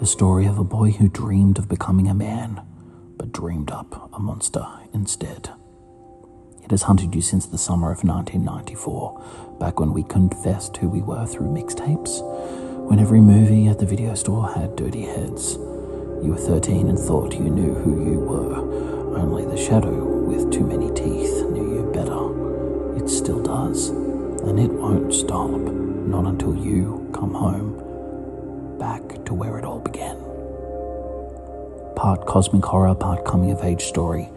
The story of a boy who dreamed of becoming a man, but dreamed up a monster instead. It has hunted you since the summer of 1994, back when we confessed who we were through mixtapes, when every movie at the video store had dirty heads. You were 13 and thought you knew who you were. Only the shadow with too many teeth knew you better. It still does, and it won't stop, not until you come home, to where it all began. Part cosmic horror, part coming of age story.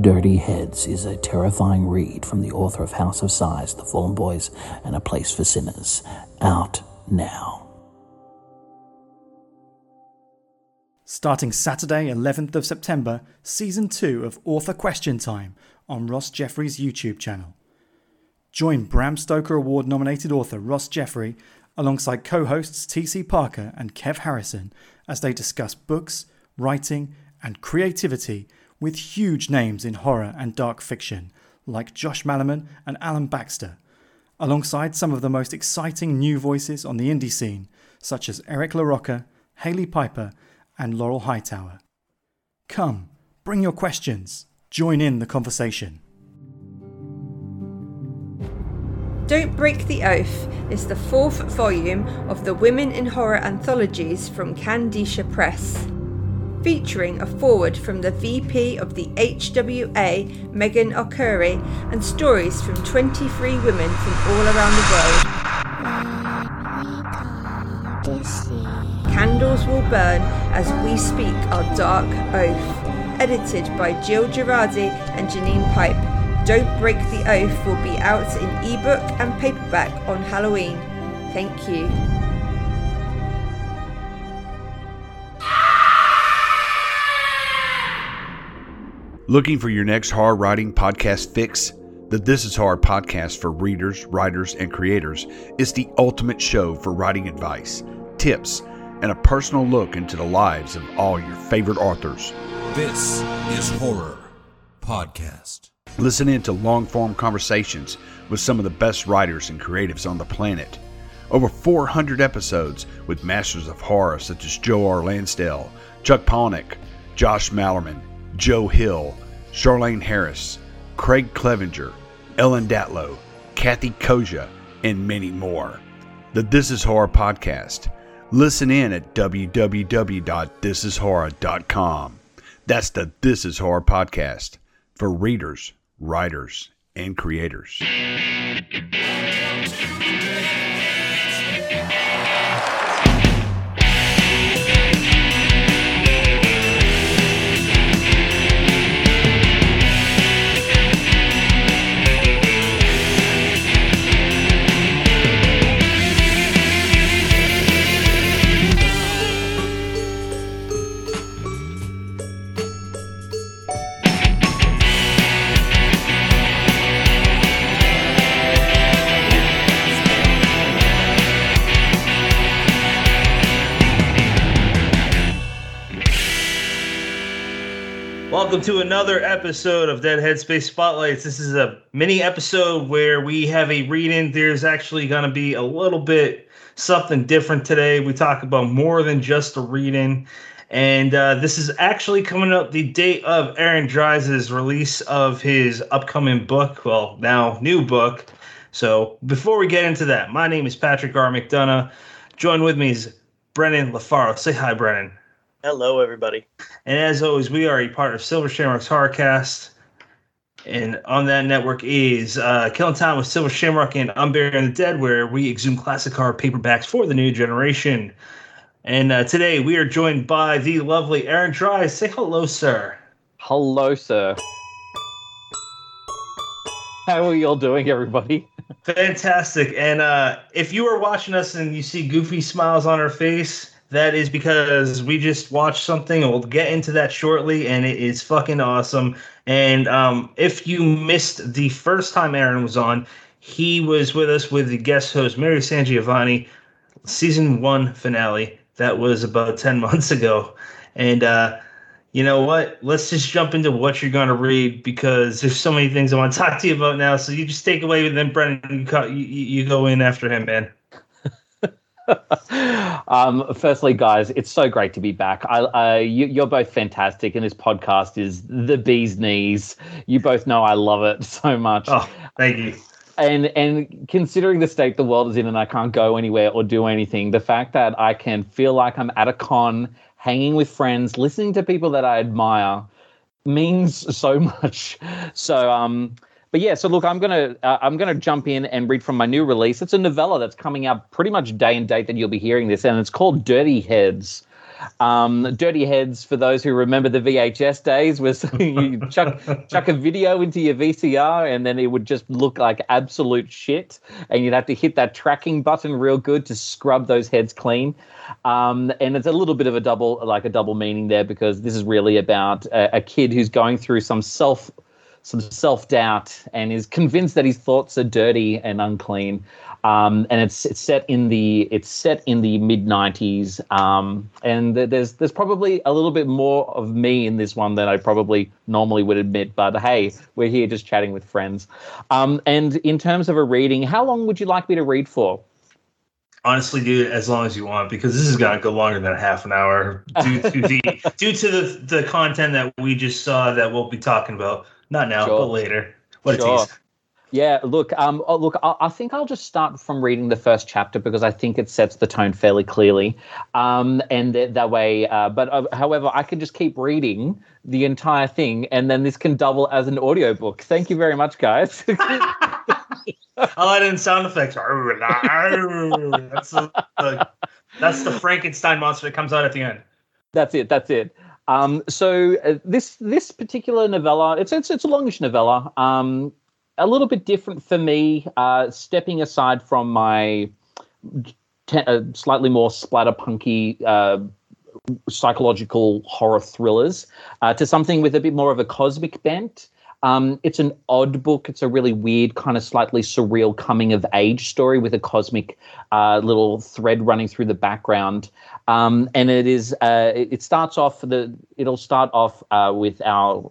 Dirty Heads is a terrifying read from the author of House of Sighs, The Fallen Boys, and A Place for Sinners. Out now. Starting Saturday, 11th of September, Season 2 of Author Question Time on Ross Jeffery's YouTube channel. Join Bram Stoker Award nominated author Ross Jeffery alongside co hosts TC Parker and Kev Harrison as they discuss books, writing, and creativity with huge names in horror and dark fiction like Josh Malerman and Alan Baxter, alongside some of the most exciting new voices on the indie scene, such as Eric LaRocca, Hailey Piper, and Laurel Hightower. Come, bring your questions, join in the conversation. Don't Break the Oath is the fourth volume of the Women in Horror anthologies from Kandisha Press. Featuring a foreword from the VP of the HWA, Meghan Arcuri, and stories from 23 women from all around the world. Candles will burn as we speak our dark oath. Edited by Jill Girardi and Janine Pipe. Don't Break the Oath will be out in ebook and paperback on Halloween. Thank you. Looking for your next horror writing podcast fix? The This Is Horror podcast for readers, writers, and creators is the ultimate show for writing advice, tips, and a personal look into the lives of all your favorite authors. This is Horror Podcast. Listen in to long form conversations with some of the best writers and creatives on the planet. Over 400 episodes with masters of horror such as Joe R. Lansdale, Chuck Palahniuk, Josh Malerman, Joe Hill, Charlaine Harris, Craig Clevenger, Ellen Datlow, Kathe Koja, and many more. The This Is Horror podcast. Listen in at www.thisishorror.com. That's the This Is Horror podcast for readers, writers, and creators. Welcome to another episode of Dead Headspace Spotlights. This is a mini episode where we have a reading. There's actually going to be a little bit something different today. We talk about more than just a reading. And uh, this is actually coming up the date of Aaron Dries' release of his upcoming book. Well, now new book. So before we get into that, my name is Patrick R. McDonough. Join with me is Brennan LaFaro. Say hi, Brennan. Hello, everybody. And as always, we are a part of Silver Shamrock's Horrorcast. And on that network is uh, Killing Time with Silver Shamrock and Unburying the Dead, where we exhume classic horror paperbacks for the new generation. And uh, today we are joined by the lovely Aaron Dry. Say hello, sir. Hello, sir. How are you all doing, everybody? Fantastic. And uh, if you are watching us and you see goofy smiles on our face, that is because we just watched something. and We'll get into that shortly, and it is fucking awesome. And um, if you missed the first time Aaron was on, he was with us with the guest host Mary SanGiovanni season one finale. That was about ten months ago, and uh, you know what? Let's just jump into what you're going to read because there's so many things I want to talk to you about now. So you just take away with them, Brennan you, you go in after him, man. um, firstly, guys, it's so great to be back. I, uh, you, you're both fantastic, and this podcast is the bee's knees. You both know I love it so much. Oh, thank you. And and considering the state the world is in, and I can't go anywhere or do anything, the fact that I can feel like I'm at a con, hanging with friends, listening to people that I admire, means so much. So um but yeah, so look, I'm gonna uh, I'm gonna jump in and read from my new release. It's a novella that's coming out pretty much day and date that you'll be hearing this, and it's called Dirty Heads. Um, Dirty Heads, for those who remember the VHS days, was you chuck chuck a video into your VCR and then it would just look like absolute shit, and you'd have to hit that tracking button real good to scrub those heads clean. Um, and it's a little bit of a double like a double meaning there because this is really about a, a kid who's going through some self some self doubt and is convinced that his thoughts are dirty and unclean. Um, and it's it's set in the it's set in the mid '90s, um, and there's there's probably a little bit more of me in this one than I probably normally would admit. But hey, we're here just chatting with friends. Um, and in terms of a reading, how long would you like me to read for? Honestly, dude, as long as you want, because this is gonna go longer than half an hour due to the due to the the content that we just saw that we'll be talking about. Not now, Sure. but later. What Sure. a tease. Yeah, look, um, oh, look, I, I think I'll just start from reading the first chapter because I think it sets the tone fairly clearly, um, and th- that way. Uh, but uh, however, I can just keep reading the entire thing, and then this can double as an audiobook. Thank you very much, guys. I'll add in sound effects. that's the, the that's the Frankenstein monster that comes out at the end. That's it. That's it. Um, so uh, this this particular novella, it's it's it's a longish novella. Um, a little bit different for me. Uh, stepping aside from my te- uh, slightly more splatterpunky uh, psychological horror thrillers uh, to something with a bit more of a cosmic bent. Um, it's an odd book. It's a really weird, kind of slightly surreal coming of age story with a cosmic uh, little thread running through the background. Um, and it is. Uh, it starts off the. It'll start off uh, with our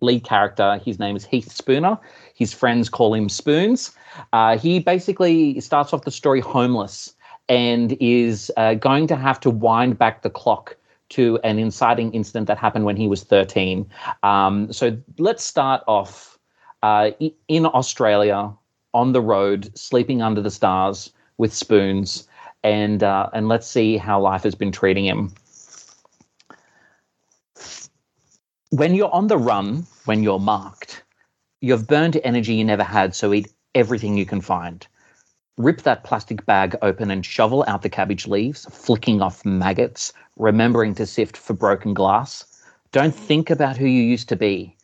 lead character. His name is Heath Spooner. His friends call him Spoons. Uh, he basically starts off the story homeless and is uh, going to have to wind back the clock to an inciting incident that happened when he was 13. Um, so let's start off uh, in Australia on the road, sleeping under the stars with spoons, and uh, and let's see how life has been treating him. When you're on the run, when you're marked, you've burned energy you never had, so eat everything you can find. Rip that plastic bag open and shovel out the cabbage leaves, flicking off maggots, remembering to sift for broken glass. Don't think about who you used to be.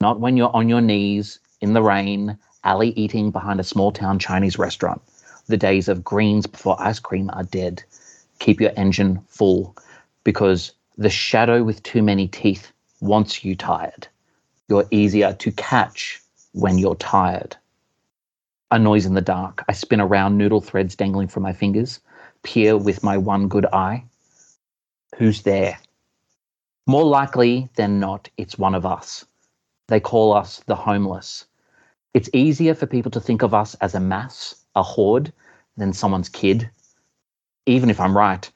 Not when you're on your knees, in the rain, alley eating behind a small town Chinese restaurant. The days of greens before ice cream are dead. Keep your engine full because the shadow with too many teeth wants you tired. You're easier to catch when you're tired. A noise in the dark. I spin around, noodle threads dangling from my fingers, peer with my one good eye. Who's there? More likely than not, it's one of us. They call us the homeless. It's easier for people to think of us as a mass, a horde, than someone's kid. Even if I'm right,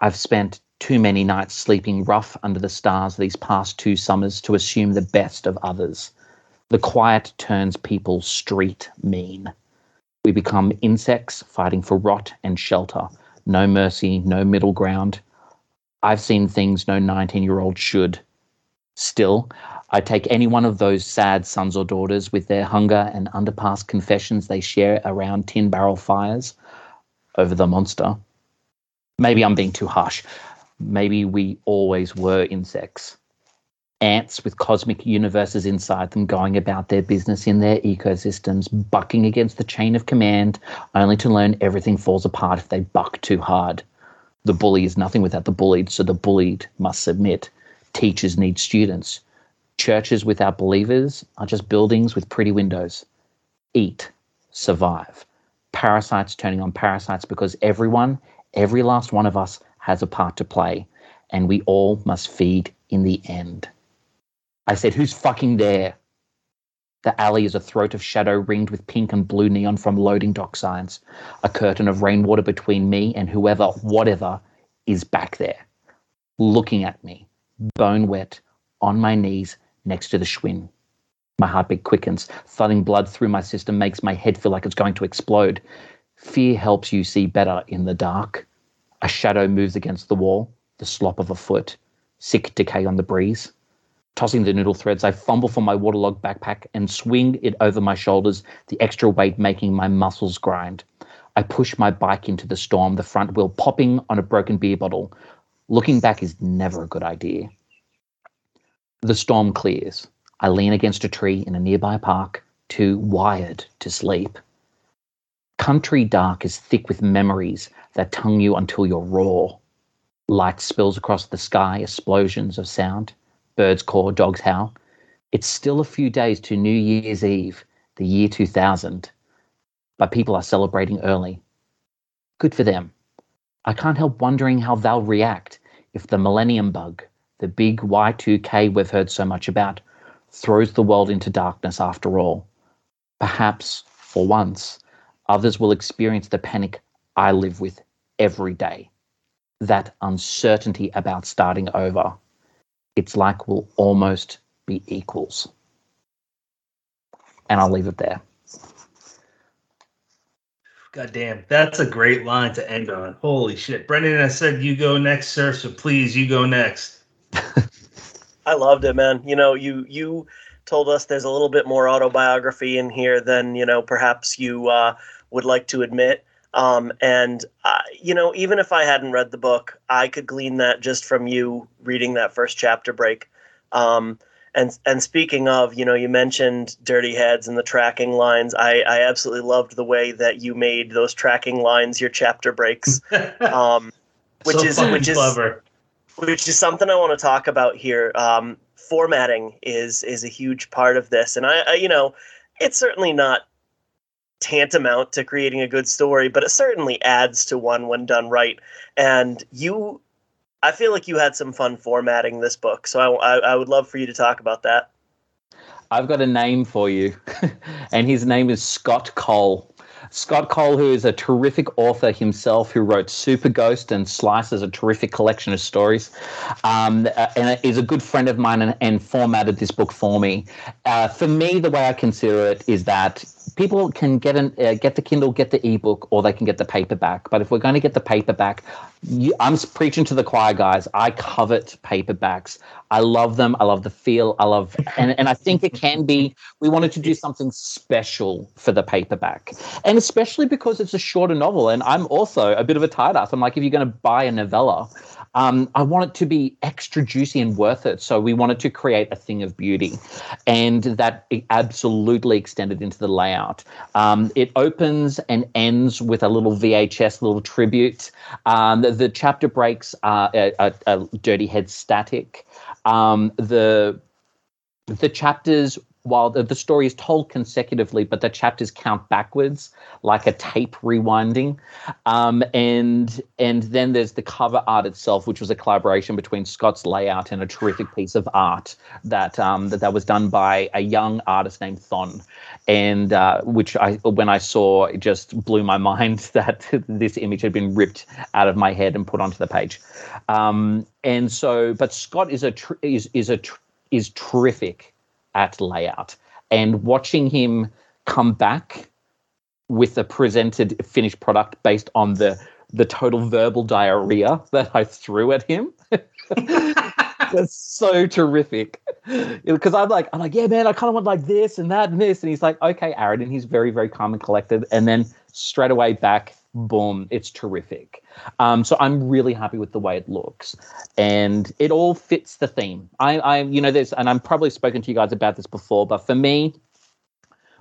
I've spent too many nights sleeping rough under the stars these past two summers to assume the best of others. The quiet turns people street mean. We become insects fighting for rot and shelter. No mercy, no middle ground. I've seen things no 19 year old should. Still, I take any one of those sad sons or daughters with their hunger and underpass confessions they share around tin barrel fires over the monster. Maybe I'm being too harsh. Maybe we always were insects. Ants with cosmic universes inside them going about their business in their ecosystems, bucking against the chain of command, only to learn everything falls apart if they buck too hard. The bully is nothing without the bullied, so the bullied must submit. Teachers need students. Churches without believers are just buildings with pretty windows. Eat, survive. Parasites turning on parasites because everyone, every last one of us, has a part to play, and we all must feed in the end. I said, Who's fucking there? The alley is a throat of shadow ringed with pink and blue neon from loading dock signs. A curtain of rainwater between me and whoever, whatever, is back there, looking at me, bone wet, on my knees next to the Schwinn. My heartbeat quickens. Thudding blood through my system makes my head feel like it's going to explode. Fear helps you see better in the dark. A shadow moves against the wall, the slop of a foot, sick decay on the breeze. Tossing the noodle threads, I fumble for my waterlogged backpack and swing it over my shoulders, the extra weight making my muscles grind. I push my bike into the storm, the front wheel popping on a broken beer bottle. Looking back is never a good idea. The storm clears. I lean against a tree in a nearby park, too wired to sleep. Country dark is thick with memories that tongue you until you're raw. Light spills across the sky, explosions of sound. Birds call, dogs howl. It's still a few days to New Year's Eve, the year 2000, but people are celebrating early. Good for them. I can't help wondering how they'll react if the millennium bug, the big Y2K we've heard so much about, throws the world into darkness after all. Perhaps, for once, others will experience the panic I live with every day that uncertainty about starting over it's like we'll almost be equals. And I'll leave it there. God damn, that's a great line to end on. Holy shit. Brennan, I said you go next, sir, so please you go next. I loved it, man. You know, you you told us there's a little bit more autobiography in here than, you know, perhaps you uh, would like to admit. Um, and uh, you know, even if I hadn't read the book, I could glean that just from you reading that first chapter break. Um, and and speaking of, you know, you mentioned dirty heads and the tracking lines. I, I absolutely loved the way that you made those tracking lines your chapter breaks, um, which So is which is clever. which is something I want to talk about here. Um, formatting is is a huge part of this, and I, I, you know, it's certainly not tantamount to creating a good story, but it certainly adds to one when done right. And you, I feel like you had some fun formatting this book, so I, I, I would love for you to talk about that. I've got a name for you, and his name is Scott Cole. Scott Cole, who is a terrific author himself, who wrote Super Ghost and Slices, a terrific collection of stories, um, uh, and is a good friend of mine and, and formatted this book for me. Uh, for me, the way I consider it is that people can get an uh, get the Kindle, get the ebook, or they can get the paperback. But if we're going to get the paperback, you, I'm preaching to the choir, guys. I covet paperbacks. I love them. I love the feel. I love, and, and I think it can be. We wanted to do something special for the paperback, and especially because it's a shorter novel. And I'm also a bit of a tight ass. I'm like, if you're going to buy a novella, um, I want it to be extra juicy and worth it. So we wanted to create a thing of beauty, and that absolutely extended into the layout. Um, it opens and ends with a little VHS, little tribute. Um, the, the chapter breaks are a, a, a dirty head static. Um, the the chapters while the, the story is told consecutively but the chapters count backwards like a tape rewinding. Um, and and then there's the cover art itself which was a collaboration between scott's layout and a terrific piece of art that um, that, that was done by a young artist named thon. And uh, which i when i saw it just blew my mind that this image had been ripped out of my head and put onto the page. Um, and so but scott is a tr- is is a tr- is terrific at layout and watching him come back with a presented finished product based on the the total verbal diarrhea that I threw at him. That's so terrific. Because I'm like, I'm like, yeah, man, I kind of want like this and that and this. And he's like, okay, Aaron. And he's very, very calm and collected. And then straight away back, boom, it's terrific. Um, so I'm really happy with the way it looks, and it all fits the theme. I, I, you know, there's, and I'm probably spoken to you guys about this before, but for me,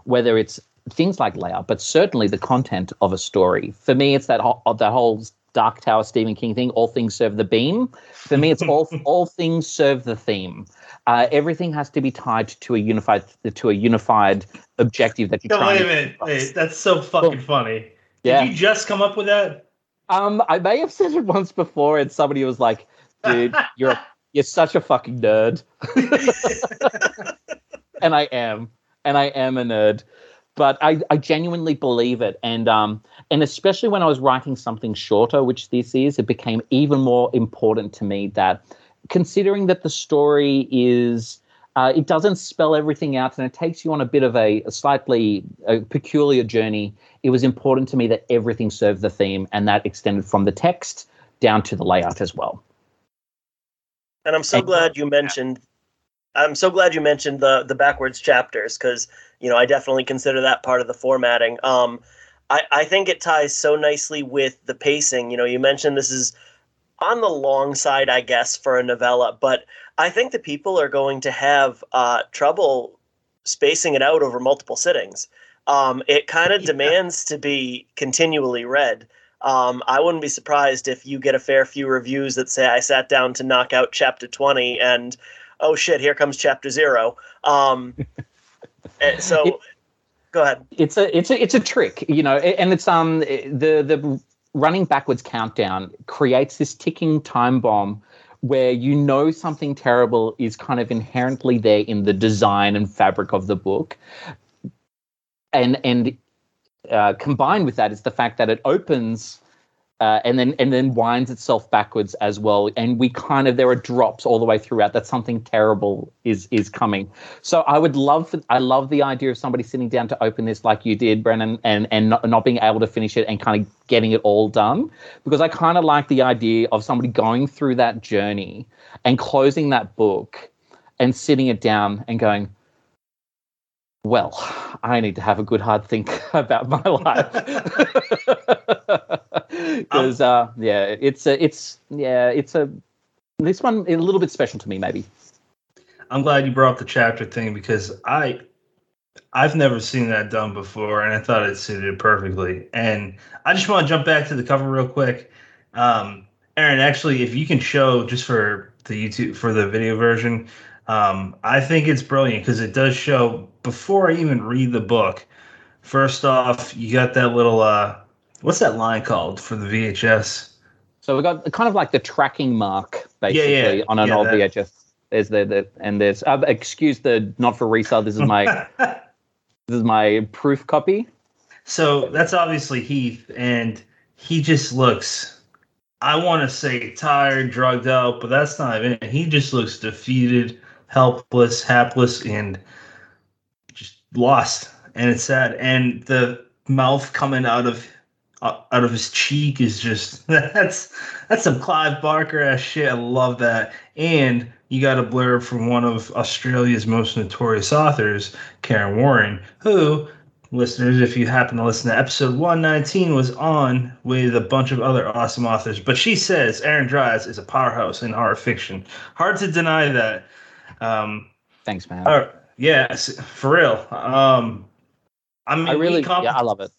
whether it's things like layout, but certainly the content of a story, for me, it's that whole, that whole Dark Tower Stephen King thing. All things serve the beam. For me, it's all all things serve the theme. Uh, everything has to be tied to a unified to a unified objective that you're No, trying wait a to minute. Wait, that's so fucking funny. Yeah. Did you just come up with that? Um, I may have said it once before, and somebody was like, "Dude, you're you're such a fucking nerd," and I am. and I am a nerd. But I, I genuinely believe it, and um, and especially when I was writing something shorter, which this is, it became even more important to me that, considering that the story is uh, it doesn't spell everything out and it takes you on a bit of a, a slightly a peculiar journey. It was important to me that everything served the theme and that extended from the text down to the layout as well. And I'm so And- glad you mentioned. I'm so glad you mentioned the the backwards chapters because you know I definitely consider that part of the formatting. Um, I I think it ties so nicely with the pacing. You know, you mentioned this is on the long side, I guess, for a novella, but I think that people are going to have uh, trouble spacing it out over multiple sittings. Um, it kind of Yeah. demands to be continually read. Um, I wouldn't be surprised if you get a fair few reviews that say I sat down to knock out chapter 20 and oh shit, here comes chapter zero. Um, eh, so It- go ahead. it's a it's a it's a trick you know and it's um the the running backwards countdown creates this ticking time bomb where you know something terrible is kind of inherently there in the design and fabric of the book. And and uh, combined with that is the fact that it opens uh, and then and then winds itself backwards as well. And we kind of there are drops all the way throughout that something terrible is is coming. So I would love for, I love the idea of somebody sitting down to open this like you did, Brennan, and and not, not being able to finish it and kind of getting it all done. Because I kind of like the idea of somebody going through that journey and closing that book and sitting it down and going, well, I need to have a good hard think about my life because uh, yeah, it's a it's yeah it's a this one a little bit special to me maybe. I'm glad you brought up the chapter thing because I I've never seen that done before and I thought it suited it perfectly. And I just want to jump back to the cover real quick. Um Aaron, actually if you can show just for the YouTube for the video version, um, I think it's brilliant because it does show before I even read the book. First off, you got that little uh what's that line called for the VHS? So we got kind of like the tracking mark basically Yeah, yeah, on an yeah, old that- VHS. There's the, the and there's uh, excuse the not for resale. This is my this is my proof copy. So that's obviously Heath, and he just looks, I want to say tired, drugged out, but that's not even it. He just looks defeated, helpless, hapless, and just lost. And it's sad. And the mouth coming out of out of his cheek is just that's that's some Clive Barker ass shit. I love that. And you got a blurb from one of Australia's most notorious authors, Kaaron Warren, who listeners, if you happen to listen to episode 119, was on with a bunch of other awesome authors. But she says Aaron Dries is a powerhouse in horror fiction. Hard to deny that. Um, Thanks, man. uh, yeah, for real. Um, I mean, I really, comp- yeah, I love it.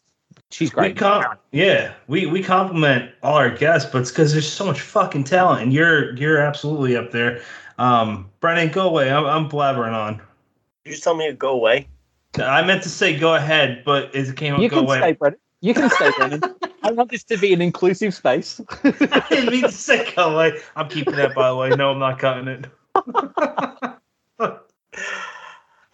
She's great. we great. yeah, we we compliment all our guests, but it's because there's so much fucking talent, and you're you're absolutely up there. Um, Brennan, go away. I'm, I'm blabbering on. You just tell me to go away. I meant to say go ahead, but it came out you go can away. stay, Brennan. You can stay, Brennan. I want this to be an inclusive space. I didn't mean to say go away. I'm keeping that, by the way. No, I'm not cutting it.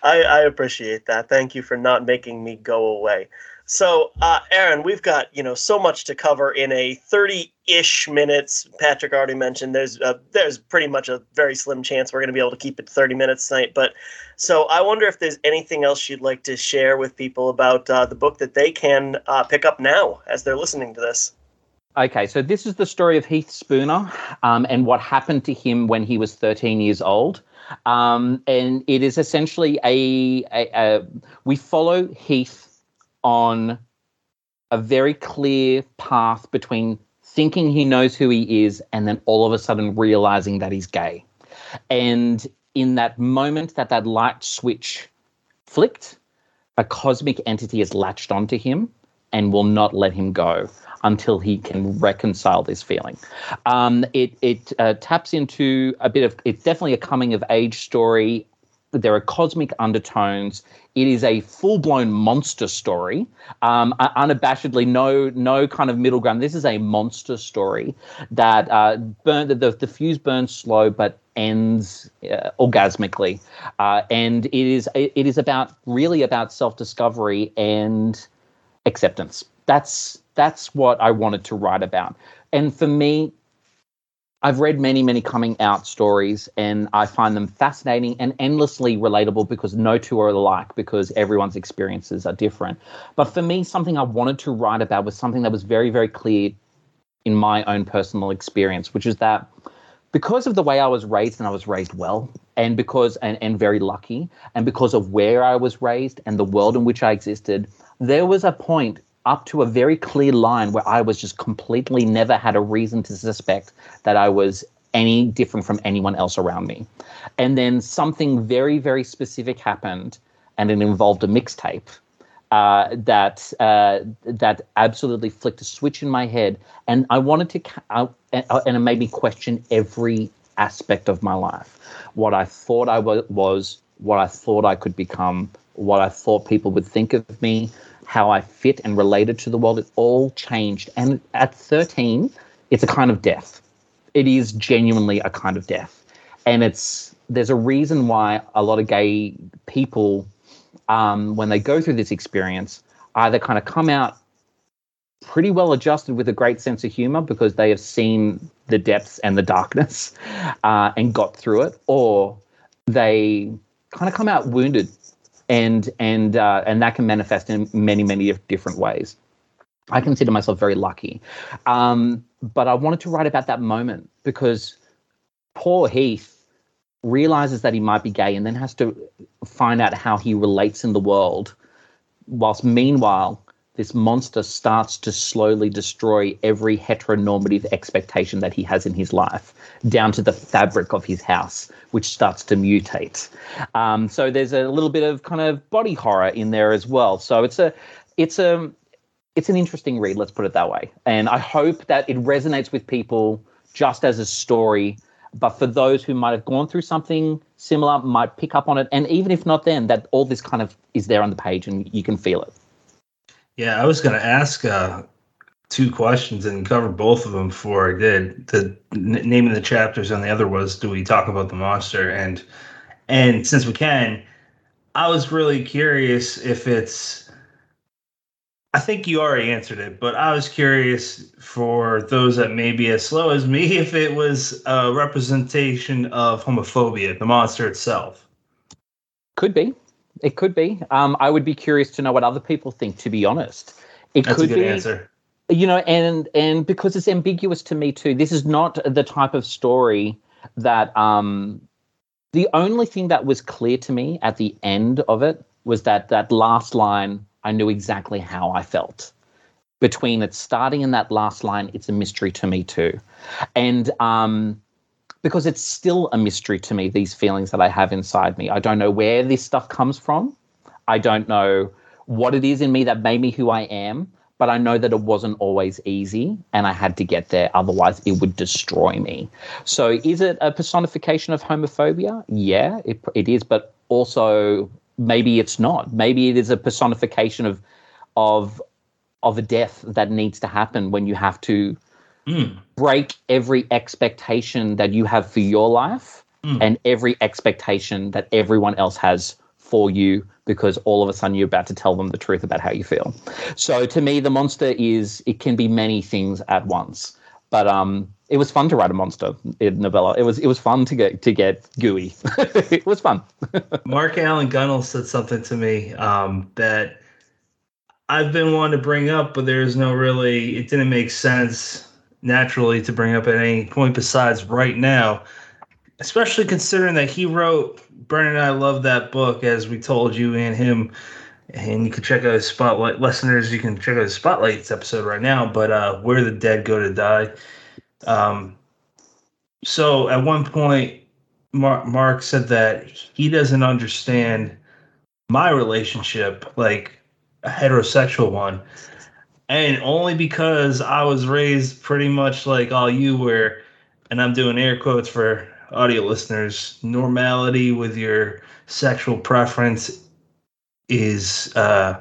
I, I appreciate that. Thank you for not making me go away. So, uh, Aaron, we've got you know so much to cover in a thirty-ish minutes. Patrick already mentioned there's a, there's pretty much a very slim chance we're going to be able to keep it thirty minutes tonight. But so I wonder if there's anything else you'd like to share with people about uh, the book that they can uh, pick up now as they're listening to this. Okay, so this is the story of Heath Spooner um, and what happened to him when he was 13 years old. Um, and it is essentially a, a, a we follow Heath on a very clear path between thinking he knows who he is and then all of a sudden realizing that he's gay. And in that moment that that light switch flicked, a cosmic entity has latched onto him and will not let him go until he can reconcile this feeling. Um, it it uh, taps into a bit of it's definitely a coming of age story. There are cosmic undertones. It is a full blown monster story. Um, unabashedly, no no kind of middle ground. This is a monster story that uh, burn the, the fuse burns slow, but ends uh, orgasmically, uh, and it is it is about really about self discovery and acceptance. That's that's what I wanted to write about, and for me, I've read many, many coming out stories and I find them fascinating and endlessly relatable because no two are alike because everyone's experiences are different. But for me, something I wanted to write about was something that was very, very clear in my own personal experience, which is that because of the way I was raised and I was raised well, and because and, and very lucky, and because of where I was raised and the world in which I existed, there was a point up to a very clear line where I was just completely never had a reason to suspect that I was any different from anyone else around me. And then something very, very specific happened, and it involved a mixtape. Uh, that uh, that absolutely flicked a switch in my head, and I wanted to, uh, and it made me question every aspect of my life, what I thought I was, what I thought I could become, what I thought people would think of me, how I fit and related to the world, it all changed. And at 13, it's a kind of death. It is genuinely a kind of death. And it's there's a reason why a lot of gay people, um, when they go through this experience, either kind of come out pretty well adjusted with a great sense of humor because they have seen the depths and the darkness uh, and got through it, or they kind of come out wounded and and uh, and that can manifest in many many different ways. I consider myself very lucky, um, but I wanted to write about that moment because poor Heath realizes that he might be gay and then has to find out how he relates in the world, whilst meanwhile this monster starts to slowly destroy every heteronormative expectation that he has in his life, down to the fabric of his house, which starts to mutate. Um, so there's a little bit of kind of body horror in there as well. So it's a, it's a, it's an interesting read. Let's put it that way. And I hope that it resonates with people just as a story. But for those who might have gone through something similar, might pick up on it, and even if not, then that all this kind of is there on the page, and you can feel it. Yeah, I was going to ask uh, two questions and cover both of them before I did. The n- name of the chapters and the other was, "Do we talk about the monster?" and and since we can, I was really curious if it's. I think you already answered it, but I was curious for those that may be as slow as me if it was a representation of homophobia, the monster itself. Could be. It could be. Um, I would be curious to know what other people think. To be honest, it That's could a good be. answer. You know, and and because it's ambiguous to me too. This is not the type of story that. Um, the only thing that was clear to me at the end of it was that that last line. I knew exactly how I felt. Between it starting and that last line, it's a mystery to me too, and um, because it's still a mystery to me, these feelings that I have inside me. I don't know where this stuff comes from. I don't know what it is in me that made me who I am, but I know that it wasn't always easy and I had to get there. Otherwise, it would destroy me. So, is it a personification of homophobia? Yeah, it, it is, but also maybe it's not. Maybe it is a personification of, of, of a death that needs to happen when you have to Mm. break every expectation that you have for your life Mm. and every expectation that everyone else has for you because all of a sudden you're about to tell them the truth about how you feel. So to me the monster is it can be many things at once. But um it was fun to write a monster novella. It was it was fun to get to get gooey. it was fun. Mark Allan Gunnell said something to me um, that I've been wanting to bring up, but there's no really, it didn't make sense naturally to bring up at any point besides right now, especially considering that he wrote Brennan and I love that book, as we told you and him. And you can check out his spotlight listeners. You can check out his spotlights episode right now. But uh, where the dead go to die. Um, so at one point, Mark, Mark said that he doesn't understand my relationship, like a heterosexual one, and only because I was raised pretty much like all you were, and I'm doing air quotes for audio listeners. Normality with your sexual preference is uh,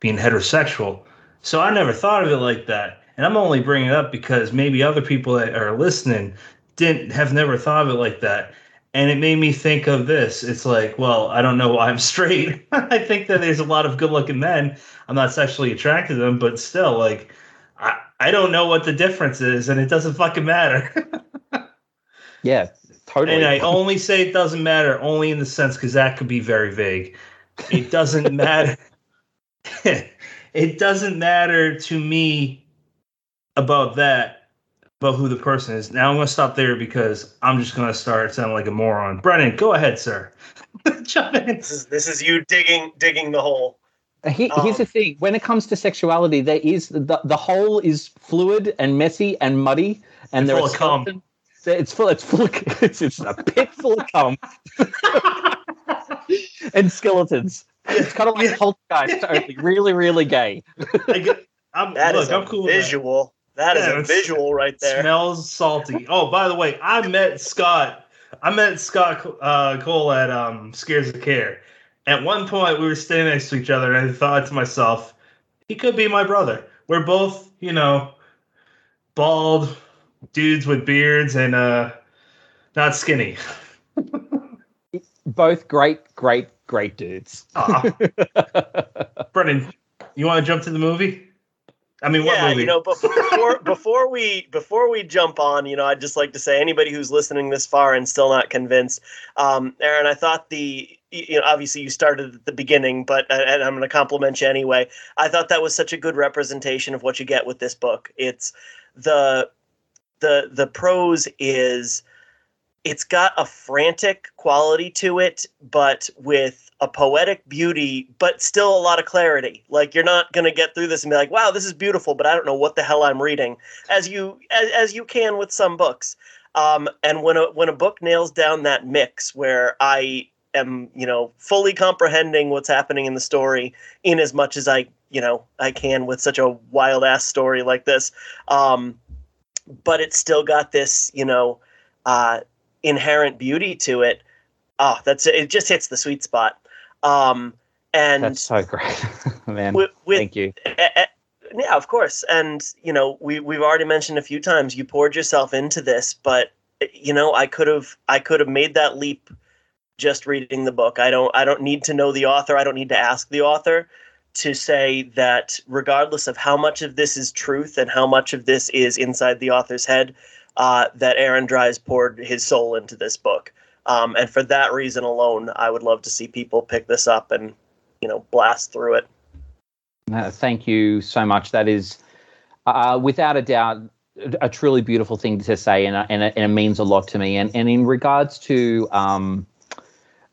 being heterosexual. So I never thought of it like that. And I'm only bringing it up because maybe other people that are listening didn't have never thought of it like that. And it made me think of this. It's like, well, I don't know why I'm straight. I think that there's a lot of good looking men. I'm not sexually attracted to them, but still, like, I, I don't know what the difference is, and it doesn't fucking matter. Yeah, totally. And I only say it doesn't matter only in the sense because that could be very vague. It doesn't matter. it doesn't matter to me about that, about who the person is. Now I'm going to stop there because I'm just going to start sounding like a moron. Brennan, go ahead, sir. Jump in. This is this is you digging digging the hole. He, here's the Um, thing: when it comes to sexuality, there is the the hole is fluid and messy and muddy, and And there full are of cum. skeletons- It's full. It's full. Of, it's, it's a pit full of cum and skeletons. It's kind of like Yeah. Poltergeist, only really, really gay. I get, I'm, That is look, a I'm cool. with that. visual. That is Yeah, a visual right there. Smells salty. Oh, by the way, I met Scott. I met Scott uh, Cole at um, Scares of Care. At one point, we were standing next to each other, and I thought to myself, he could be my brother. We're both, you know, bald dudes with beards and uh, not skinny. Both great, great, great dudes. Brennan, you want to jump to the movie? I mean, what yeah, movie? you know, but before before we before we jump on, you know, I'd just like to say anybody who's listening this far and still not convinced, um, Aaron, I thought the you know obviously you started at the beginning, but and I'm going to compliment you anyway. I thought that was such a good representation of what you get with this book. It's the the the prose is it's got a frantic quality to it, but with a poetic beauty, but still a lot of clarity. Like you're not gonna get through this and be like, "Wow, this is beautiful," but I don't know what the hell I'm reading, as you as, as you can with some books. Um, and when a when a book nails down that mix where I am, you know, fully comprehending what's happening in the story, in as much as I, you know, I can with such a wild ass story like this, um, but it's still got this, you know, uh, inherent beauty to it. Oh, that's it. Just hits the sweet spot. Um, and That's so great, man. with, with Thank you. yeah, of course. And you know, we we've already mentioned a few times you poured yourself into this, but you know, I could have I could have made that leap just reading the book. I don't I don't need to know the author. I don't need to ask the author to say that regardless of how much of this is truth and how much of this is inside the author's head, uh, that Aaron Dries poured his soul into this book. Um, and for that reason alone, I would love to see people pick this up and, you know, blast through it. Uh, thank you so much. That is, uh, without a doubt, a truly beautiful thing to say, and, uh, and, it, and it means a lot to me. And, and in regards to um,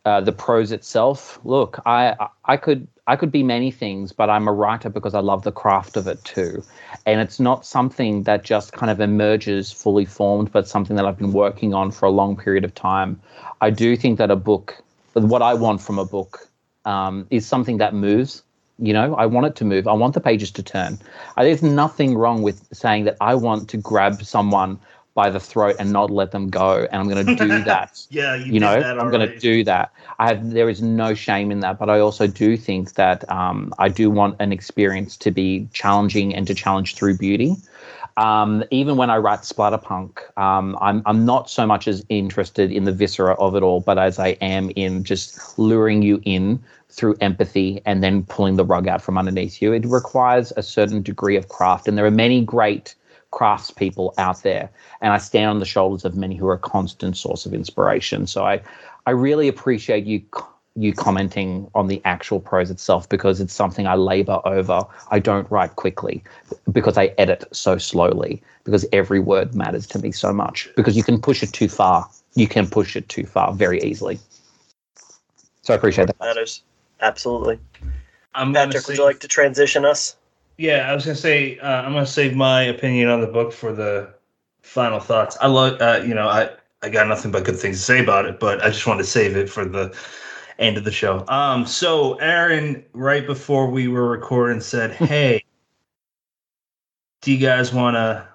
uh, the prose itself, look, I I could I could be many things, but I'm a writer because I love the craft of it too. And it's not something that just kind of emerges fully formed, but something that I've been working on for a long period of time. I do think that a book, what I want from a book, um, is something that moves. You know, I want it to move. I want the pages to turn. There's nothing wrong with saying that I want to grab someone by the throat and not let them go, and I'm going to do that yeah, you, you know? that i'm going to do that. I have there is no shame in that but i also do think that um, i do want an experience to be challenging and to challenge through beauty. Um, even when I write splatterpunk, um, I'm I'm not so much as interested in the viscera of it all, but as I am in just luring you in through empathy and then pulling the rug out from underneath you. It requires a certain degree of craft, and there are many great craftspeople out there, and I stand on the shoulders of many who are a constant source of inspiration. So I I really appreciate you you commenting on the actual prose itself because it's something I labor over. I don't write quickly because I edit so slowly because every word matters to me so much because you can push it too far. You can push it too far very easily. So I appreciate that. Matters. Absolutely. I'm Patrick, would you like to transition us? Yeah, I was gonna say uh, I'm gonna save my opinion on the book for the final thoughts. I love, uh, you know, I I got nothing but good things to say about it, but I just wanted to save it for the end of the show. Um, so Aaron, right before we were recording, said, "Hey, do you guys want to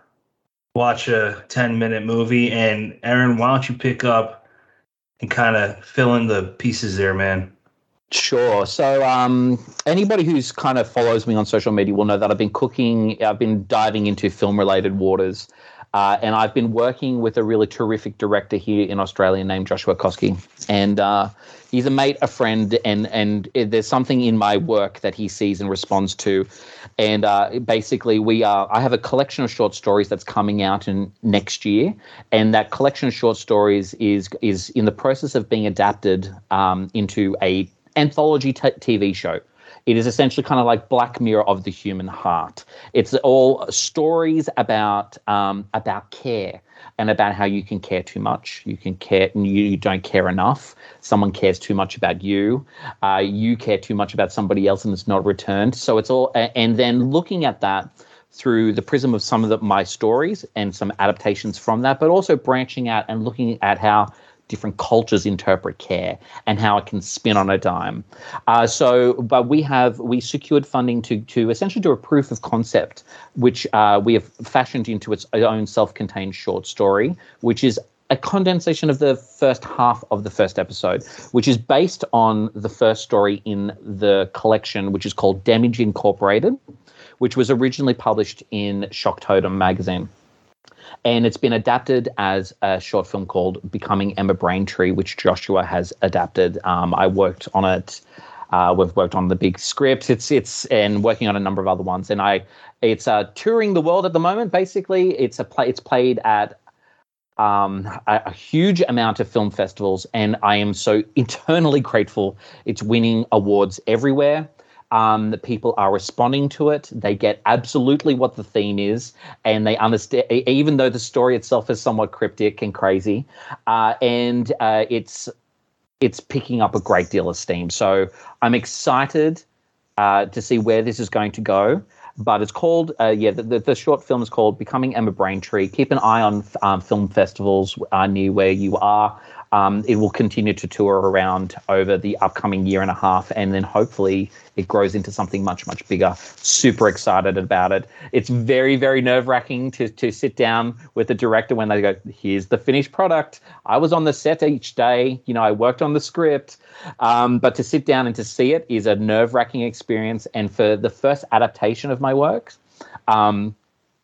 watch a 10 minute movie?" And Aaron, why don't you pick up and kind of fill in the pieces there, man? Sure. So, um, anybody who's kind of follows me on social media will know that I've been cooking, I've been diving into film related waters. Uh, and I've been working with a really terrific director here in Australia named Joshua Koski. And uh, he's a mate, a friend, and, and there's something in my work that he sees and responds to. And uh, basically, we are, I have a collection of short stories that's coming out in next year. And that collection of short stories is, is in the process of being adapted um, into a anthology t- TV show. It is essentially kind of like Black Mirror of the human heart. It's all stories about um, about care and about how you can care too much, you can care, and you don't care enough. Someone cares too much about you, uh, you care too much about somebody else, and it's not returned. So it's all, and then looking at that through the prism of some of the, my stories and some adaptations from that, but also branching out and looking at how different cultures interpret care and how it can spin on a dime. Uh, so, but we have we secured funding to to essentially do a proof of concept, which uh, we have fashioned into its own self-contained short story, which is a condensation of the first half of the first episode, which is based on the first story in the collection, which is called Damage Incorporated, which was originally published in Shock Totem magazine and it's been adapted as a short film called Becoming Emma Braintree, which Joshua has adapted. Um, I worked on it. Uh, we've worked on the big script. It's it's and working on a number of other ones. And I, it's uh, touring the world at the moment. Basically, it's a play. It's played at um, a, a, huge amount of film festivals, and I am so eternally grateful. It's winning awards everywhere. Um, people are responding to it. They get absolutely what the theme is, and they understand, even though the story itself is somewhat cryptic and crazy, uh, and uh, it's it's picking up a great deal of steam. So I'm excited uh, to see where this is going to go. But it's called, uh, yeah, the, the, short film is called Becoming Emma Braintree. Keep an eye on um, film festivals uh, near where you are. Um, it will continue to tour around over the upcoming year and a half, and then hopefully it grows into something much, much bigger. Super excited about it. It's very, very nerve wracking to, to sit down with the director when they go, Here's the finished product. I was on the set each day, you know, I worked on the script. Um, but to sit down and to see it is a nerve wracking experience. And for the first adaptation of my works, um,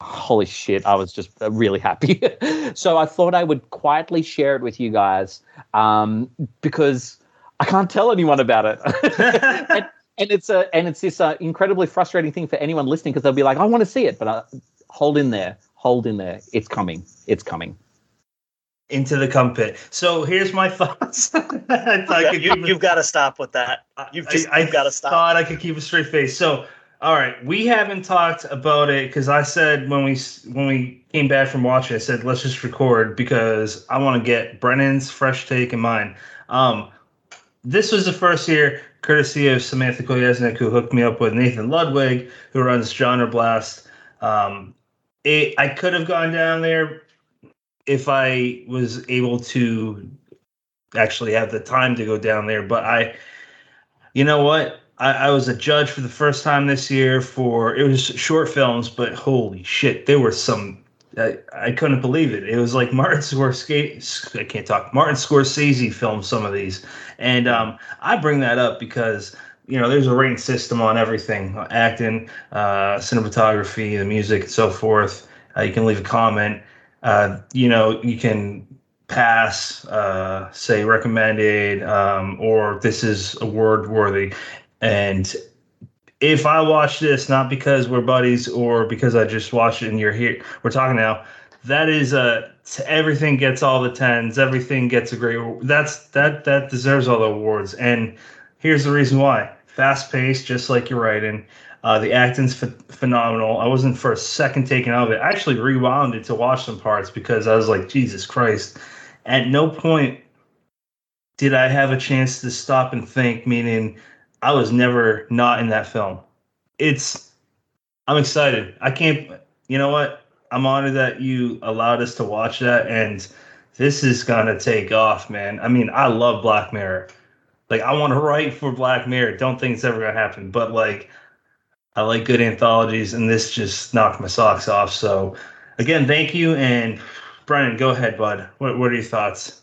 holy shit, I was just really happy. so I thought I would quietly share it with you guys um, because I can't tell anyone about it. and, and, it's a and it's this uh, incredibly frustrating thing for anyone listening because they'll be like, I want to see it, but uh, hold in there, hold in there. It's coming. It's coming. Into the cum pit. So here's my thoughts. I you, have got to stop with that. You've just I, you've got to stop. I Thought I could keep a straight face. So all right, we haven't talked about it because I said when we when we came back from watching, I said let's just record because I want to get Brennan's fresh take and mine. Um, this was the first year, courtesy of Samantha Kolesnik, who hooked me up with Nathan Ludwig, who runs Genre Blast. Um, it, I could have gone down there if I was able to actually have the time to go down there, but I, you know what? I, I, was a judge for the first time this year for it was short films, but holy shit, there were some. I, I couldn't believe it. It was like Martin Scorsese. I can't talk. Martin Scorsese filmed some of these, and um, I bring that up because you know there's a rating system on everything, acting, uh, cinematography, the music, and so forth. Uh, you can leave a comment. Uh, you know, you can pass, uh, say recommended, um, or this is award worthy. And if I watch this, not because we're buddies or because I just watched it and you're here, we're talking now. That is a everything gets all the tens. Everything gets a great. That's that that deserves all the awards. And here's the reason why: fast paced, just like you're writing. Uh, the acting's ph- phenomenal. I wasn't for a second taken out of it. I actually rewound it to watch some parts because I was like, Jesus Christ. At no point did I have a chance to stop and think, meaning I was never not in that film. It's I'm excited. I can't you know what? I'm honored that you allowed us to watch that and this is gonna take off, man. I mean, I love Black Mirror. Like I want to write for Black Mirror. Don't think it's ever gonna happen. But like I like good anthologies and this just knocked my socks off. So again, thank you and Brian, go ahead, bud. What what are your thoughts?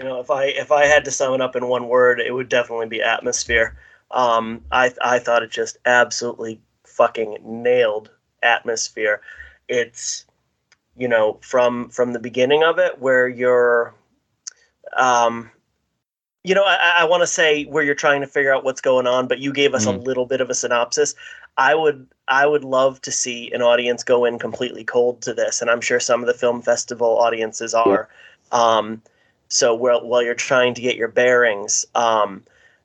You know, if I if I had to sum it up in one word, it would definitely be atmosphere. Um, I I thought it just absolutely fucking nailed atmosphere. It's you know from from the beginning of it where you're um you know i, I want to say where you're trying to figure out what's going on but you gave us a Mm. little bit of a synopsis i would i would love to see an audience go in completely cold to this and i'm sure some of the film festival audiences are um so while, while you're trying to get your bearings um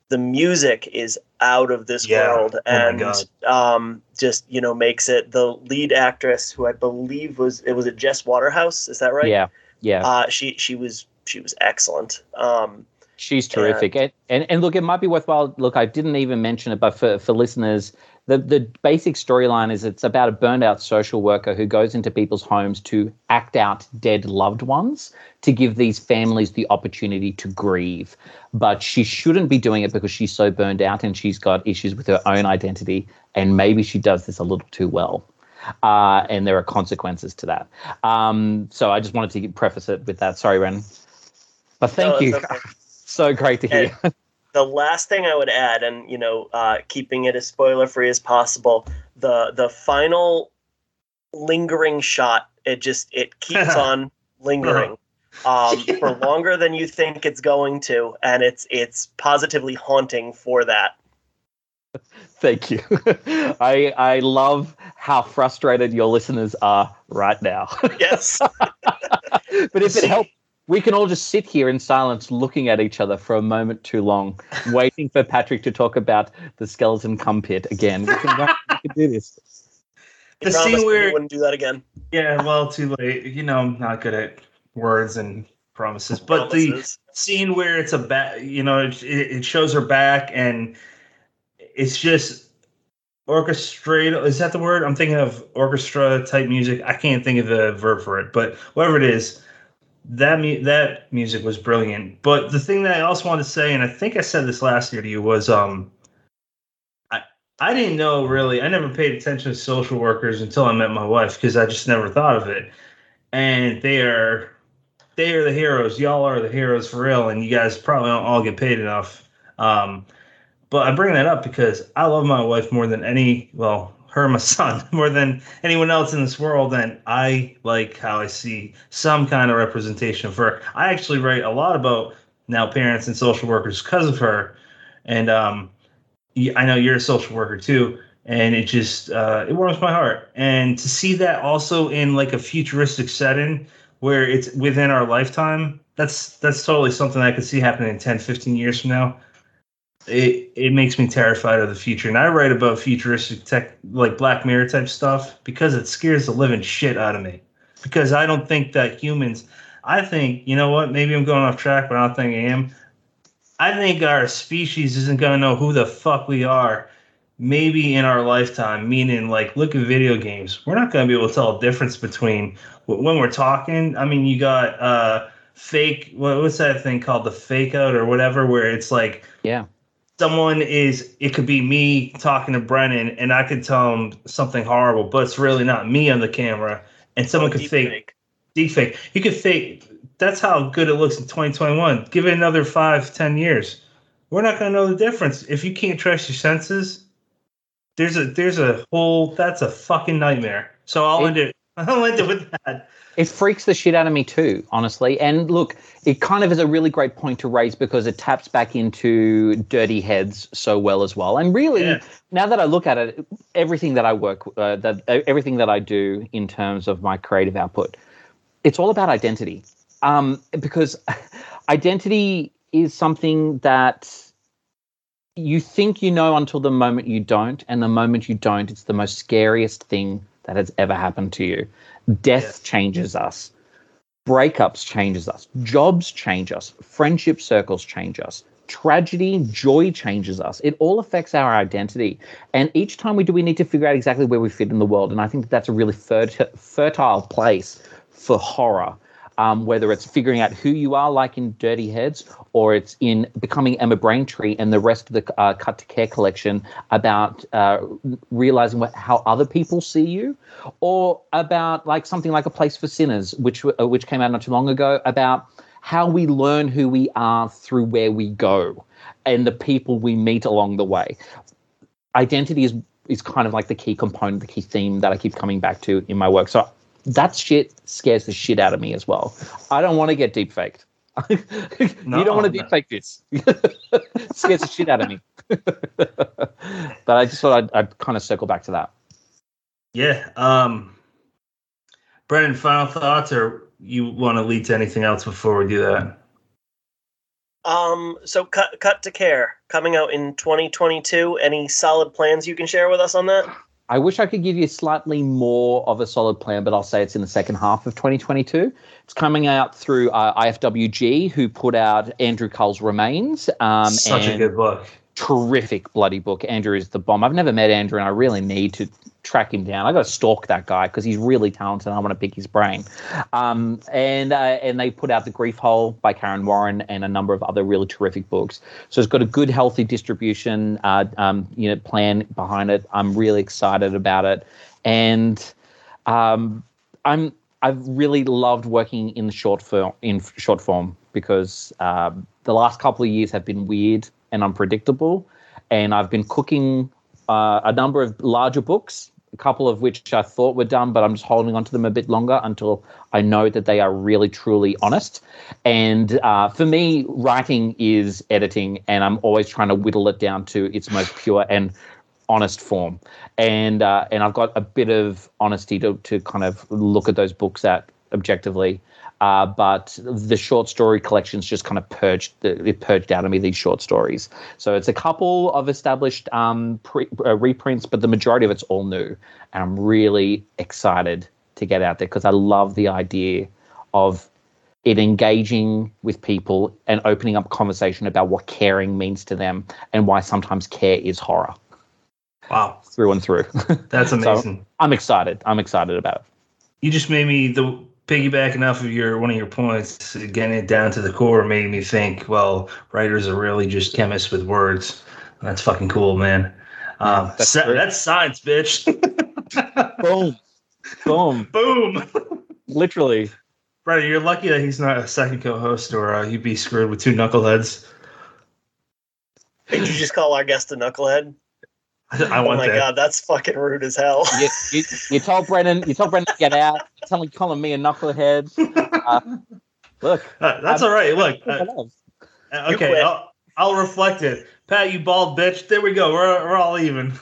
the music is out of this Yeah. world Oh and God. um just you know makes it the lead actress who i believe was it was it jess waterhouse is that right Yeah, yeah. uh she she was she was excellent um She's terrific. And, and and look, it might be worthwhile. Look, I didn't even mention it, but for, for listeners, the, the basic storyline is it's about a burned out social worker who goes into people's homes to act out dead loved ones to give these families the opportunity to grieve. But she shouldn't be doing it because she's so burned out and she's got issues with her own identity. And maybe she does this a little too well. Uh, and there are consequences to that. Um, so I just wanted to preface it with that. Sorry, Ren. But thank no, you. okay. So great to hear. The last thing I would add, and you know, uh, keeping it as spoiler free as possible, the the final lingering shot, it just it keeps on lingering um, for longer than you think it's going to, and it's it's positively haunting for that. Thank you. I I love how frustrated your listeners are right now. Yes, but if it helps, we can all just sit here in silence looking at each other for a moment too long, waiting for Patrick to talk about the skeleton cum pit again. We can, we can do this. You The scene where- you wouldn't do that again. Yeah, well, too late. You know, I'm not good at words and promises. But the scene where it's a back, you know, it, it shows her back and it's just orchestrated. Is that the word? I'm thinking of orchestra type music. I can't think of the verb for it, but whatever it is, that mu- that music was brilliant. But the thing that I also wanted to say, and I think I said this last year to you, was um, I I didn't know really. I never paid attention to social workers until I met my wife because I just never thought of it. And they are they are the heroes. Y'all are the heroes for real, and you guys probably don't all get paid enough. Um, but I bring that up because I love my wife more than any, well, her my son more than anyone else in this world, and I like how I see some kind of representation of her. I actually write a lot about now parents and social workers because of her, and um, I know you're a social worker too, and it just uh, it warms my heart. And to see that also in like a futuristic setting where it's within our lifetime, that's that's totally something I could see happening in 10, 15 years from now it it makes me terrified of the future. And I write about futuristic tech, like Black Mirror type stuff, because it scares the living shit out of me. Because I don't think that humans, I think, you know what? Maybe I'm going off track, but I don't think I am. I think our species isn't to know who the fuck we are. Maybe in our lifetime, meaning like, look at video games. We're not to be able to tell a difference between when we're talking. I mean, you got uh, fake. What, what's that thing called? The fake out or whatever, where it's like Yeah. Someone is it could be me talking to Brennan and I could tell him something horrible, but it's really not me on the camera. And someone could fake Deepfake. deep fake. You could fake that's how good it looks in 2021. Give it another five, ten years. We're not gonna know the difference. If you can't trust your senses, there's a there's a whole that's a fucking nightmare. So I'll It- end it It with that. It freaks the shit out of me too, honestly. And look, it kind of is a really great point to raise because it taps back into dirty heads so well as well. And really, Yeah. now that I look at it, everything that I work, uh, that everything that I do in terms of my creative output, it's all about identity. Um, because identity is something that you think you know until the moment you don't, and the moment you don't, it's the most scariest thing that has ever happened to you. Death Yes. changes us. Breakups changes us. Jobs change us. Friendship circles change us. Tragedy, joy changes us. It all affects our identity. And each time we do, we need to figure out exactly where we fit in the world. And I think that that's a really fert- fertile place for horror. Um, whether it's figuring out who you are, like in Dirty Heads, or it's in becoming Emma Braintree and the rest of the uh, Cut to Care collection about uh, realizing what, how other people see you, or about like something like A Place for Sinners, which uh, which came out not too long ago, about how we learn who we are through where we go and the people we meet along the way. Identity is is kind of like the key component, the key theme that I keep coming back to in my work. So that shit scares the shit out of me as well. I don't want to get deep faked. you don't want to deep fake this. scares the shit out of me. but I just thought I'd, I'd kind of circle back to that. Yeah. Um, Brennan, final thoughts, or you want to lead to anything else before we do that? Um, so cut cut to care coming out in 2022. Any solid plans you can share with us on that? I wish I could give you slightly more of a solid plan, but I'll say it's in the second half of 2022. It's coming out through uh, IFWG, who put out Andrew Cull's Remains. Um, Such a good book. Terrific bloody book. Andrew is the bomb. I've never met Andrew, and I really need to track him down. I got to stalk that guy because he's really talented. I want to pick his brain. Um, and uh, and they put out the Grief Hole by Kaaron Warren and a number of other really terrific books. So it's got a good, healthy distribution uh, um, you know plan behind it. I'm really excited about it, and um, I'm I've really loved working in short form in short form because um, the last couple of years have been weird and unpredictable, and I've been cooking uh, a number of larger books a couple of which I thought were done, but I'm just holding on to them a bit longer until I know that they are really, truly honest. And uh, for me, writing is editing, and I'm always trying to whittle it down to its most pure and honest form. And uh, and I've got a bit of honesty to to kind of look at those books at objectively. Uh, but the short story collections just kind of purged it purged out of me these short stories. So it's a couple of established um, pre, uh, reprints, but the majority of it's all new, and I'm really excited to get out there because I love the idea of it engaging with people and opening up conversation about what caring means to them and why sometimes care is horror. Wow, through and through. That's amazing. so I'm excited. I'm excited about it. You just made me the piggybacking off of your one of your points, getting it down to the core made me think, well, writers are really just chemists with words. That's fucking cool, man. Um, that's, that's science, bitch. Boom. Boom. Boom. Literally. Brother, you're lucky that he's not a second co-host, or uh, you'd be screwed with two knuckleheads. Did you just call our guest a knucklehead? I want oh my that. god, that's fucking rude as hell. You, you, you told Brennan, you told Brennan to get out. You're telling, calling me a knucklehead. Uh, look, Uh, that's I'm- all right. Look, uh, uh, okay. I'll, I'll reflect it. Pat, you bald bitch. There we go. We're, we're all even.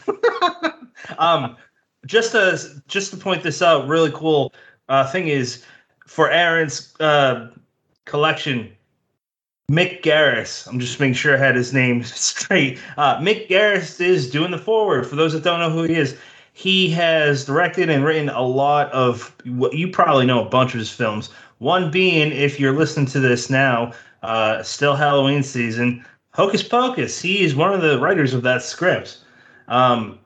um, just to just to point this out, really cool uh, thing is for Aaron's uh, collection. Mick Garris. I'm just making sure I had his name straight. Uh, Mick Garris is doing the forward. For those that don't know who he is, he has directed and written a lot of what you probably know a bunch of his films. One being, if you're listening to this now, uh, still Halloween season, Hocus Pocus. He is one of the writers of that script. Um,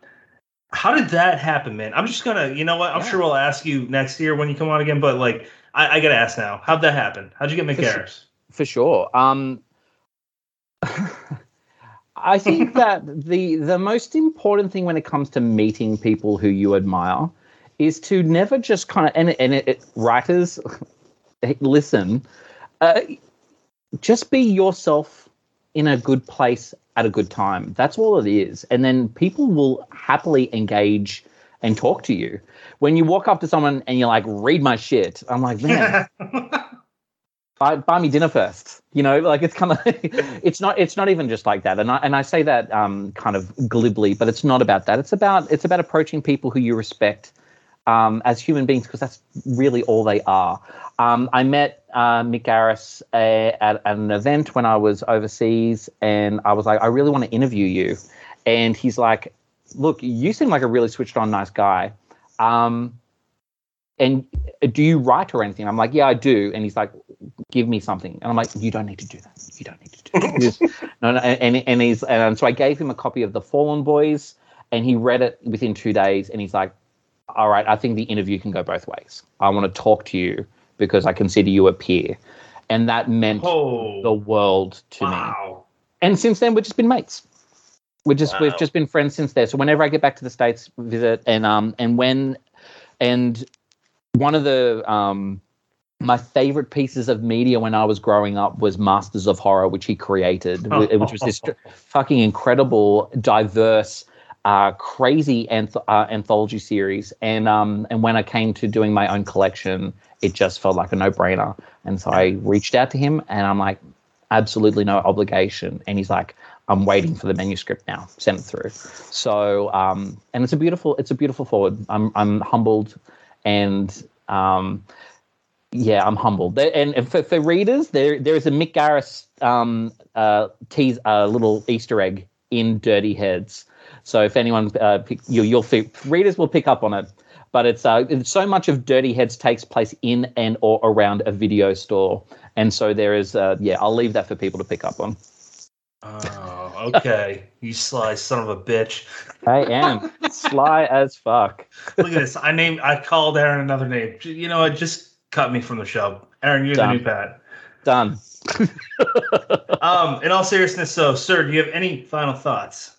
how did that happen, man? I'm just gonna, you know what? I'm Yeah. sure we'll ask you next year when you come on again. But like, I, I gotta ask now. How'd that happen? How'd you get Mick. Garris? For sure. Um, I think that the the most important thing when it comes to meeting people who you admire is to never just kind of and and it, it- writers listen, uh, just be yourself in a good place at a good time. That's all it is, and then people will happily engage and talk to you. When you walk up to someone and you're like, "Read my shit," I'm like, man buy, buy me dinner first you know like it's kind of it's not it's not even just like that. And i and i say that um kind of glibly but it's not about that. It's about it's about approaching people who you respect um as human beings because that's really all they are. Um i met uh mick garris uh, at, at an event when i was overseas and i was like i really want to interview you. And he's like look you seem like a really switched on nice guy. Um and do you write or anything? I'm like, yeah, I do. And he's like, give me something. And I'm like, you don't need to do that. You don't need to do that. Just- no, no, and, and he's, and so I gave him a copy of The Fallen Boys and he read it within two days. And he's like, all right, I think the interview can go both ways. I want to talk to you because I consider you a peer. And that meant Oh, the world to me and since then we've just been mates. We're just we've just been friends since there. So whenever I get back to the states, visit and um and when and one of the um my favorite pieces of media when I was growing up was Masters of Horror, which he created, wh- which was this fucking incredible, diverse, uh, crazy anth- uh, anthology series. And um, and when I came to doing my own collection, it just felt like a no brainer. And so I reached out to him, and I'm like, absolutely no obligation. And he's like, I'm waiting for the manuscript now. Send it through. So um, and it's a beautiful, it's a beautiful forward. I'm I'm humbled, and um, yeah, I'm humbled. And for, for readers, there there is a Mick Garris um, uh, tease, uh, little Easter egg in Dirty Heads. So if anyone uh, pick, you, fi- readers will pick up on it. But it's uh, it's so much of Dirty Heads takes place in and or around a video store, and so there is uh, yeah. I'll leave that for people to pick up on. Oh, okay. you sly son of a bitch. I am sly as fuck. Look at this. I named. I called Aaron another name. You know what? Just cut me from the show. Aaron, you're Done. the new Pat. Done. Um, in all seriousness, so sir, do you have any final thoughts?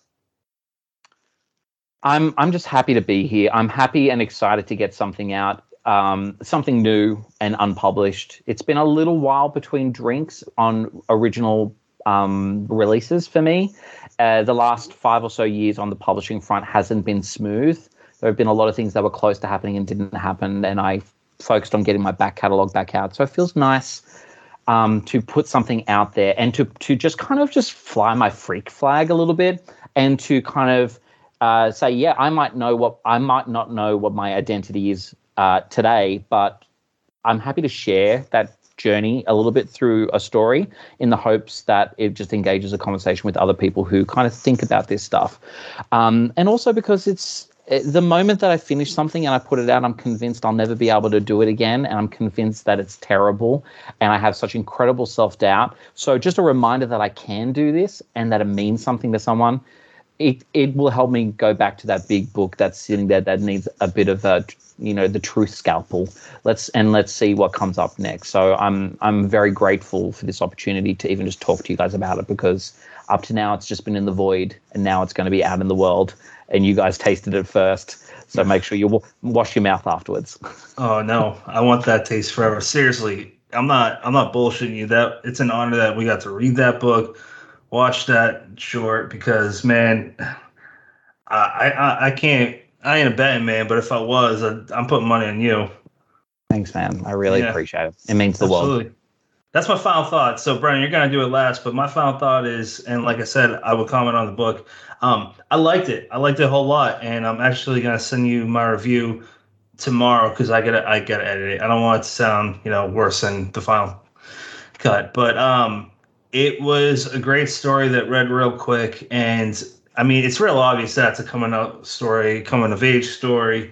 I'm I'm just happy to be here. I'm happy and excited to get something out, um, something new and unpublished. It's been a little while between drinks on original um, releases for me. Uh, the last five or so years on the publishing front hasn't been smooth. There have been a lot of things that were close to happening and didn't happen, and I focused on getting my back catalog back out. So it feels nice um, to put something out there and to to just kind of just fly my freak flag a little bit and to kind of uh, say, yeah, I might know what I might not know what my identity is uh, today, but I'm happy to share that journey a little bit through a story in the hopes that it just engages a conversation with other people who kind of think about this stuff. Um, and also because it's the moment that I finish something and I put it out, I'm convinced I'll never be able to do it again. And I'm convinced that it's terrible. And I have such incredible self doubt. So, just a reminder that I can do this and that it means something to someone. It, it will help me go back to that big book that's sitting there that needs a bit of a you know the truth scalpel let's and let's see what comes up next so i'm i'm very grateful for this opportunity to even just talk to you guys about it because up to now it's just been in the void and now it's going to be out in the world and you guys tasted it first so make sure you wa- wash your mouth afterwards Oh no, I want that taste forever. Seriously, I'm not. I'm not bullshitting you. That it's an honor that we got to read that book, watch that short because man, I I, I can't. I ain't a betting man, but if I was, I, I'm putting money on you. thanks man i really Yeah. appreciate it it means the world That's my final thought. So, Brian, you're gonna do it last, but my final thought is, and like I said, I will comment on the book. Um, I liked it. I liked it a whole lot, and I'm actually gonna send you my review tomorrow because I gotta I gotta edit it. I don't want it to sound you know worse than the final cut, but um, it was a great story that read real quick, and I mean it's real obvious that's a coming out story, coming of age story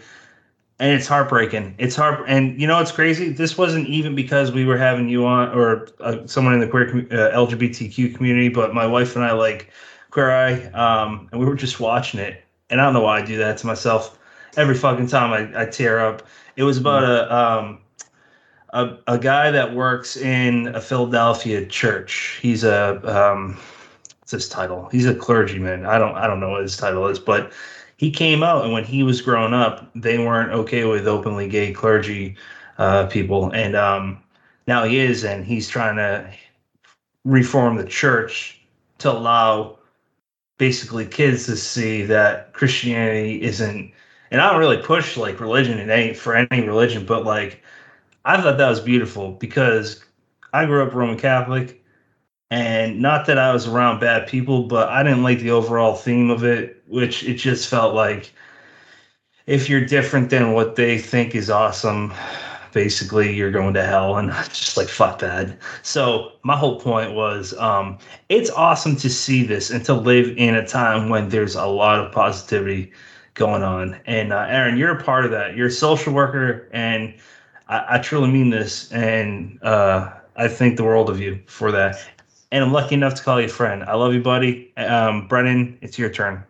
and it's heartbreaking. It's heart, and you know it's crazy. This wasn't even because we were having you on or uh, someone in the queer uh, LGBTQ community, but my wife and I like Queer Eye, um, and we were just watching it. And I don't know why I do that to myself every fucking time I, I tear up. It was about a um, a a guy that works in a Philadelphia church. He's a um, what's his title? He's a clergyman. I don't I don't know what his title is, but he came out and when he was growing up they weren't okay with openly gay clergy uh, people and um, now he is and he's trying to reform the church to allow basically kids to see that christianity isn't and i don't really push like religion in any for any religion but like i thought that was beautiful because i grew up roman catholic and not that I was around bad people, but I didn't like the overall theme of it, which it just felt like if you're different than what they think is awesome, basically you're going to hell and just like fuck that. So my whole point was um it's awesome to see this and to live in a time when there's a lot of positivity going on. And uh, Aaron, you're a part of that. You're a social worker and I, I truly mean this and uh I thank the world of you for that and I'm lucky enough to call you a friend. I love you, buddy. Um, Brennan, it's your turn.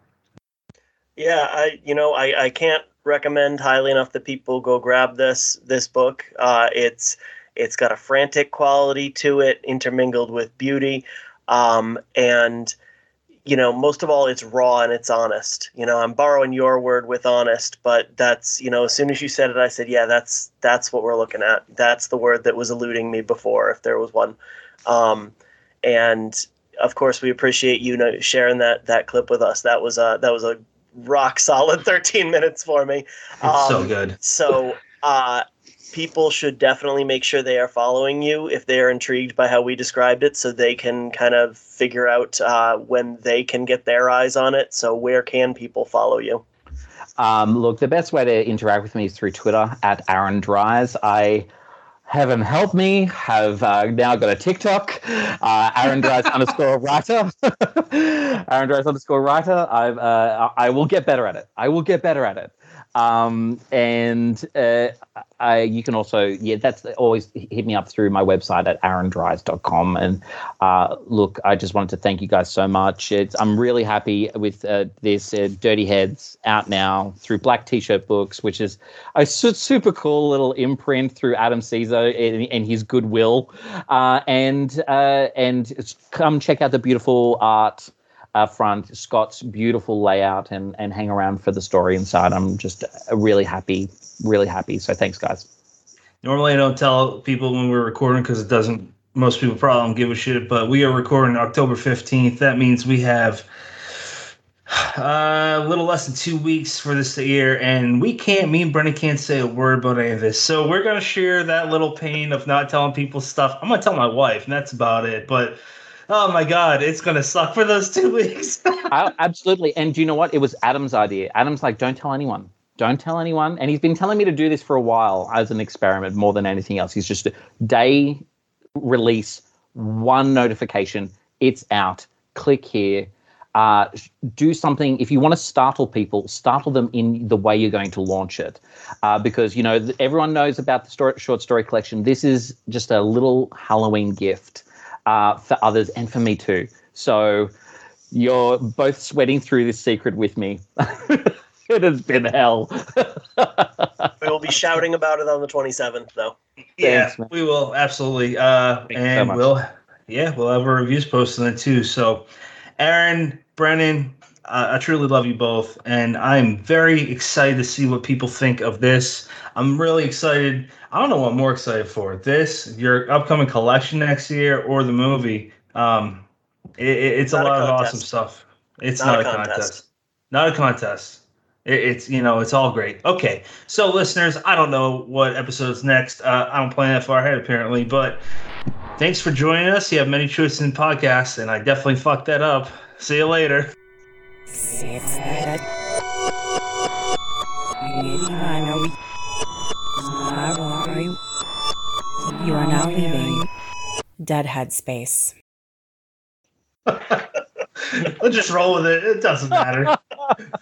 Yeah, I you know I, I can't recommend highly enough that people go grab this this book. Uh, it's it's got a frantic quality to it, intermingled with beauty, um, and you know, most of all, it's raw and it's honest. You know, I'm borrowing your word with honest, but that's you know, as soon as you said it, I said, yeah, that's that's what we're looking at. That's the word that was eluding me before, if there was one. Um, and of course, we appreciate you know, sharing that that clip with us. That was a that was a rock solid 13 minutes for me. It's so good. So uh, people should definitely make sure they are following you if they are intrigued by how we described it, so they can kind of figure out uh, when they can get their eyes on it. So where can people follow you? Um, look, the best way to interact with me is through Twitter at Aaron Dries. I heaven help me, have uh, now got a TikTok, uh, Aaron Dries underscore writer. Aaron Dries underscore writer. I've, uh, I will get better at it. I will get better at it. Um, and uh, I, you can also, yeah, that's always hit me up through my website at aarondries.com. And uh, look, I just wanted to thank you guys so much. It's, I'm really happy with uh, this uh, Dirty Heads out now through Black T-shirt Books, which is a su- super cool little imprint through Adam Cesare and, and his goodwill. Uh, and uh, and come check out the beautiful art uh, front, Scott's beautiful layout, and and hang around for the story inside. I'm just really happy, really happy. So thanks, guys. Normally, I don't tell people when we're recording because it doesn't. Most people probably don't give a shit, but we are recording October fifteenth. That means we have uh, a little less than two weeks for this year, and we can't. Me and Brennan can't say a word about any of this, so we're gonna share that little pain of not telling people stuff. I'm gonna tell my wife, and that's about it. But oh my god, it's gonna suck for those two weeks. I, absolutely. And do you know what? It was Adam's idea. Adam's like, don't tell anyone. Don't tell anyone. And he's been telling me to do this for a while as an experiment more than anything else. He's just day release, one notification, it's out. Click here. Uh, do something if you want to startle people startle them in the way you're going to launch it uh, because you know everyone knows about the story, short story collection this is just a little halloween gift uh, for others and for me too. So you're both sweating through this secret with me. It has been hell. We will be shouting about it on the 27th, though. yeah, Thanks, we will. Absolutely, uh, Thank you so and we'll yeah, we'll have our reviews posted on it too. So, Aaron, Brennan, uh, I truly love you both, and I'm very excited to see what people think of this. I'm really excited. I don't know what I'm more excited for: this, your upcoming collection next year, or the movie. Um, it, it- it's a Not a lot of awesome stuff. It's Not not, a a contest. contest. Not a contest. It, it's you know it's all great. Okay, so listeners, I don't know what episode's next. Uh, I don't plan that far ahead apparently, but thanks for joining us. You have many choices in podcasts, and I definitely fucked that up. See you later. You are now leaving Dead Headspace. Let's just roll with it. It doesn't matter.